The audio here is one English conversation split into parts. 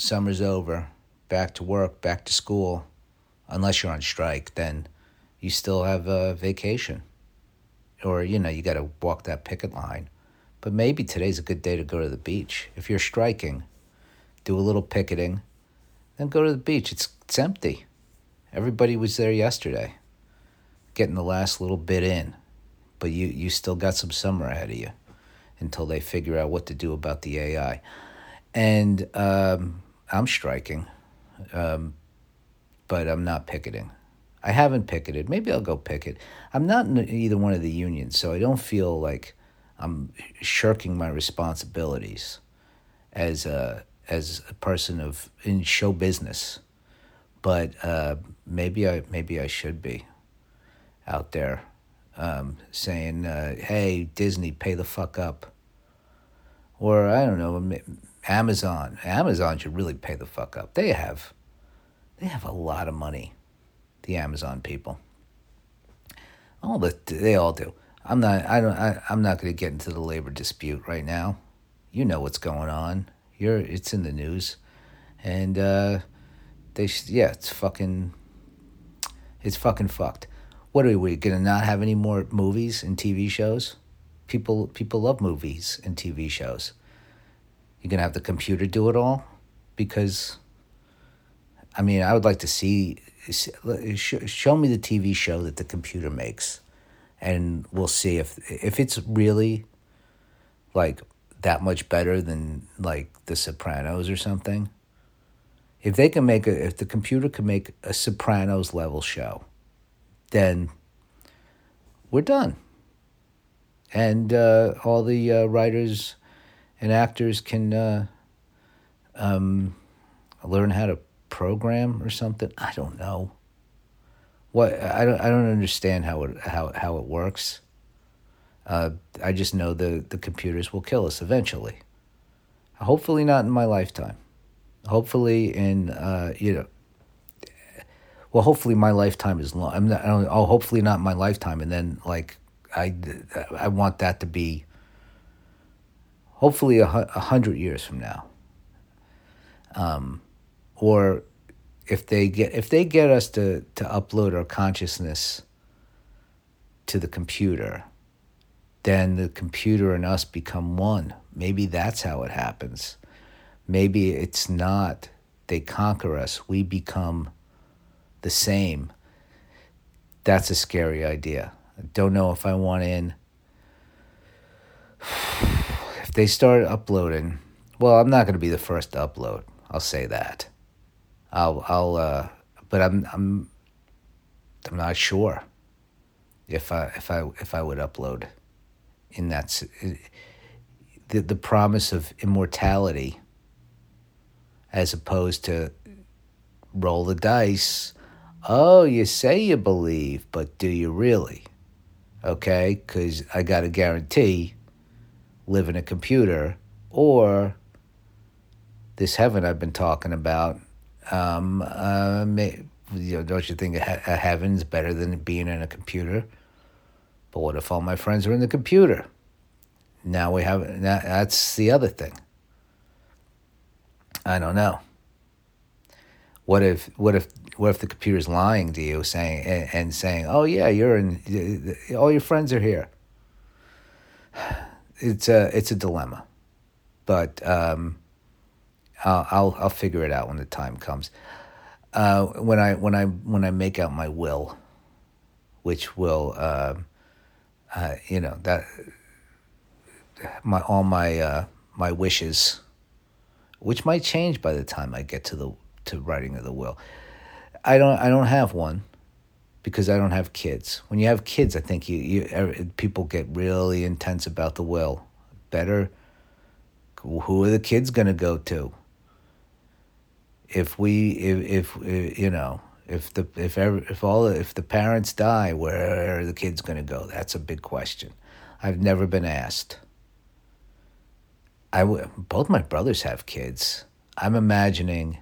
summer's over, back to work, back to school, unless you're on strike, then you still have a vacation. Or, you know, you got to walk that picket line. But maybe today's a good day to go to the beach. If you're striking, do a little picketing, then go to the beach. It's, it's empty. Everybody was there yesterday, getting the last little bit in. But you, you still got some summer ahead of you until they figure out what to do about the AI. And um, I'm striking, um, but I'm not picketing. I haven't picketed. Maybe I'll go picket. I'm not in either one of the unions, so I don't feel like I'm shirking my responsibilities as a as a person of in show business. But uh, maybe I maybe I should be out there um, saying, uh, "Hey, Disney, pay the fuck up," or I don't know, Amazon. Amazon should really pay the fuck up. They have, they have a lot of money, the Amazon people. All the they all do. I'm not. I don't. I, I'm not going to get into the labor dispute right now. You know what's going on. You're. It's in the news, and uh, they. Yeah, it's fucking. It's fucking fucked. What are we gonna not have any more movies and TV shows? People people love movies and TV shows. You're gonna have the computer do it all, because. I mean, I would like to see. Show me the TV show that the computer makes, and we'll see if if it's really like that much better than like The Sopranos or something. If they can make a, if the computer can make a Sopranos level show, then we're done. And uh, all the uh, writers and actors can uh, um, learn how to program or something. I don't know. What I don't I don't understand how it how how it works. Uh, I just know the the computers will kill us eventually. Hopefully not in my lifetime. Hopefully in uh, you know well, hopefully my lifetime is long. I'm not. I don't, oh, hopefully not my lifetime, and then like I, I want that to be. Hopefully a, a hundred years from now. Um, or if they get if they get us to to upload our consciousness to the computer, then the computer and us become one. Maybe that's how it happens. Maybe it's not. They conquer us. We become the same, that's a scary idea. I don't know if I want in. If they start uploading, well, I'm not going to be the first to upload. I'll say that. I'll, I'll, uh, but I'm, I'm, I'm not sure if I, if I, if I would upload in that, the, the promise of immortality as opposed to roll the dice Oh, you say you believe, but do you really? Okay, because I got to guarantee live in a computer or this heaven I've been talking about. Um, uh, may, you know, don't you think a, a heaven's better than being in a computer? But what if all my friends are in the computer? Now we have that's the other thing. I don't know. What if what if what if the computer's lying to you, saying and, and saying, "Oh yeah, you're in, all your friends are here." It's a it's a dilemma, but um, I'll, I'll I'll figure it out when the time comes. Uh, when I when I when I make out my will, which will, uh, uh, you know that my all my uh, my wishes, which might change by the time I get to the to writing of the will. I don't I don't have one because I don't have kids. When you have kids, I think you, you people get really intense about the will. Better who are the kids going to go to? If we if, if you know, if the if ever, if all if the parents die, where are the kids going to go? That's a big question. I've never been asked. I both my brothers have kids. I'm imagining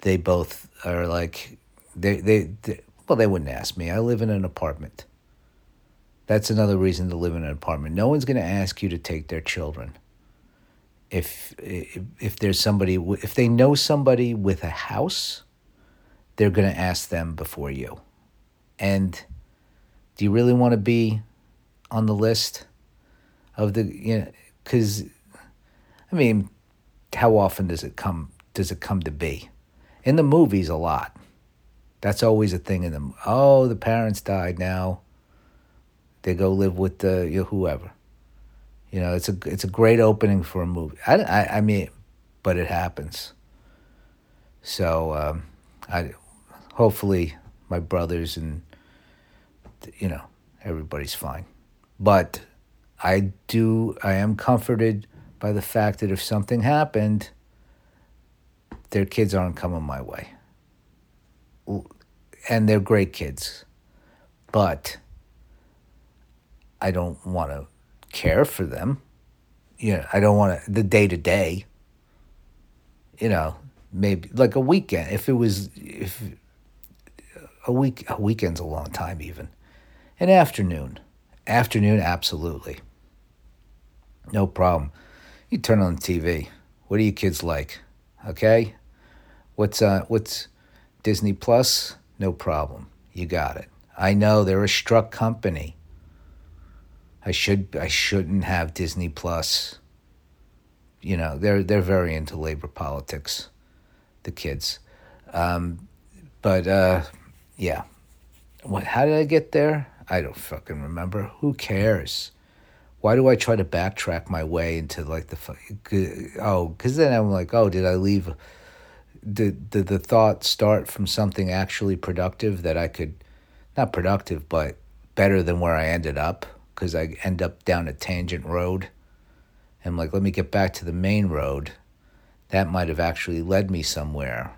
they both are like they, they, they well they wouldn't ask me. I live in an apartment. That's another reason to live in an apartment. No one's going to ask you to take their children. if if, if there's somebody if they know somebody with a house, they're going to ask them before you. And do you really want to be on the list of the you know cuz I mean, how often does it come does it come to be? In the movies a lot. That's always a thing in them. Oh, the parents died now. They go live with the you know, whoever. You know, it's a it's a great opening for a movie. I, I, I mean, but it happens. So um, I hopefully my brothers and you know everybody's fine, but I do I am comforted by the fact that if something happened, their kids aren't coming my way. And they're great kids, but I don't want to care for them. You know, I don't want to, the day to day, you know, maybe like a weekend. If it was, if a week, a weekend's a long time even. An afternoon. Afternoon, absolutely. No problem. You turn on the TV. What are you kids like? Okay? What's uh what's Disney Plus? No problem. You got it. I know they're a struck company. I should I shouldn't have Disney Plus. You know, they're they're very into labor politics, the kids. Um, but uh, yeah. What how did I get there? I don't fucking remember. Who cares? Why do I try to backtrack my way into like the oh? Because then I'm like, oh, did I leave? Did, did the thought start from something actually productive that I could, not productive, but better than where I ended up? because I end up down a tangent road. And like, let me get back to the main road. That might have actually led me somewhere.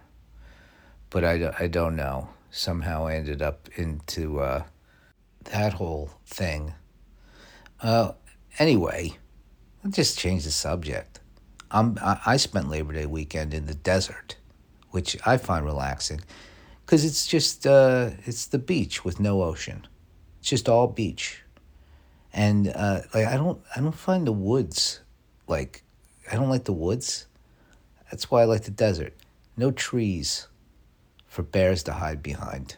But I, I don't know. Somehow I ended up into uh, that whole thing. Uh, anyway, let's just change the subject. I'm, I spent Labor Day weekend in the desert, which I find relaxing because it's just uh, it's the beach with no ocean. It's just all beach and uh, like I don't I don't find the woods like I don't like the woods. That's why I like the desert. No trees for bears to hide behind.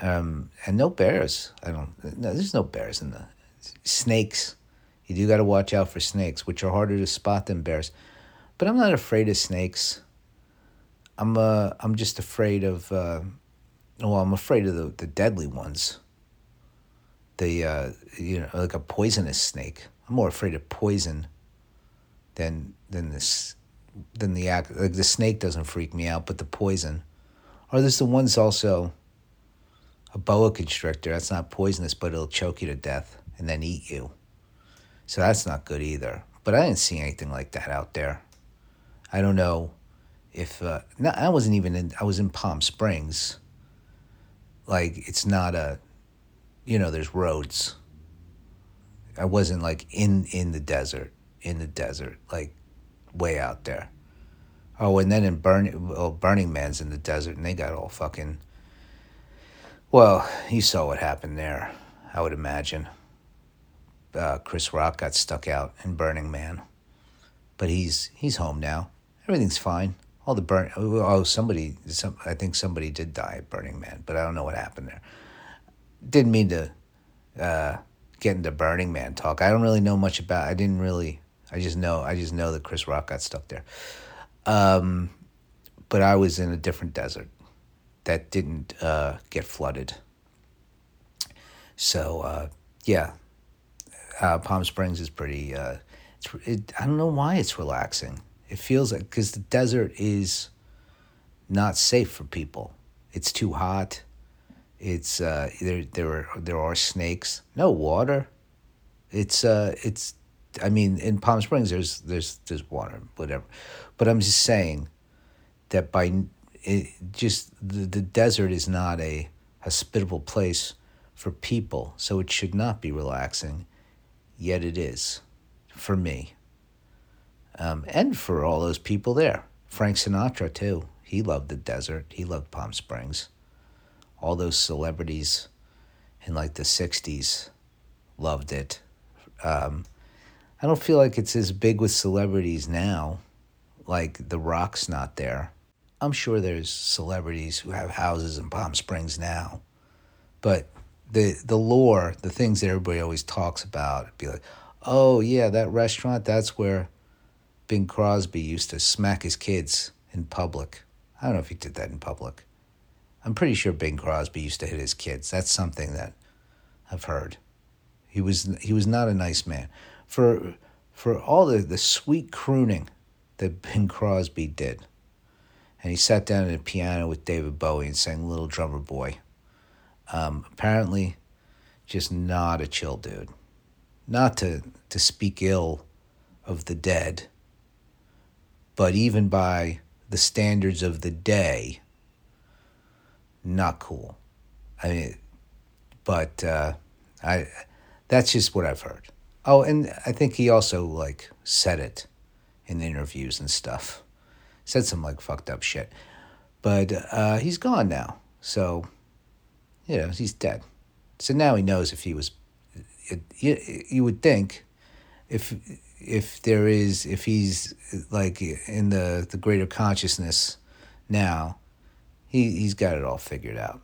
Um, and no bears. I don't. No, there's no bears in the snakes. You do got to watch out for snakes, which are harder to spot than bears. But I'm not afraid of snakes. I'm uh I'm just afraid of. Uh, well, I'm afraid of the the deadly ones the uh, you know like a poisonous snake. I'm more afraid of poison than than this than the act. Like the snake doesn't freak me out, but the poison. Or there's the ones also. A boa constrictor. That's not poisonous, but it'll choke you to death and then eat you. So that's not good either. But I didn't see anything like that out there. I don't know if uh, I wasn't even in. I was in Palm Springs. Like it's not a you know, there's roads. I wasn't like in in the desert, in the desert, like way out there. Oh, and then in Burning, well, Burning Man's in the desert, and they got all fucking. Well, you saw what happened there. I would imagine. Uh, Chris Rock got stuck out in Burning Man, but he's he's home now. Everything's fine. All the burn. Oh, somebody. Some. I think somebody did die at Burning Man, but I don't know what happened there didn't mean to uh, get into Burning Man talk. I don't really know much about. I didn't really. I just know. I just know that Chris Rock got stuck there. Um, but I was in a different desert that didn't uh, get flooded. So uh, yeah, uh, Palm Springs is pretty. Uh. It, I don't know why it's relaxing. It feels like because the desert is not safe for people. It's too hot it's uh, there. There are there are snakes. No water. It's uh, it's. I mean, in Palm Springs, there's there's there's water, whatever. But I'm just saying that by it, just the, the desert is not a hospitable place for people, so it should not be relaxing. Yet it is, for me. Um, and for all those people there. Frank Sinatra too. He loved the desert. He loved Palm Springs all those celebrities in like the 60s loved it. Um, I don't feel like it's as big with celebrities now. Like The Rock's not there. I'm sure there's celebrities who have houses in Palm Springs now, but the the lore, the things that everybody always talks about, be like, oh yeah, that restaurant, that's where Bing Crosby used to smack his kids in public. I don't know if he did that in public. I'm pretty sure Bing Crosby used to hit his kids. That's something that I've heard. He was he was not a nice man. For for all the, the sweet crooning that Bing Crosby did. And he sat down at a piano with David Bowie and sang Little Drummer Boy. Um, apparently, just not a chill dude. Not to, to speak ill of the dead, but even by the standards of the day, not cool. I mean, but uh, I that's just what I've heard. Oh, and I think he also like said it in interviews and stuff. Said some like fucked up shit, but uh, he's gone now. So, you know, he's dead. So now he knows if he was. It, you, you would think, if if there is if he's like in the the greater consciousness now, he he's got it all figured out.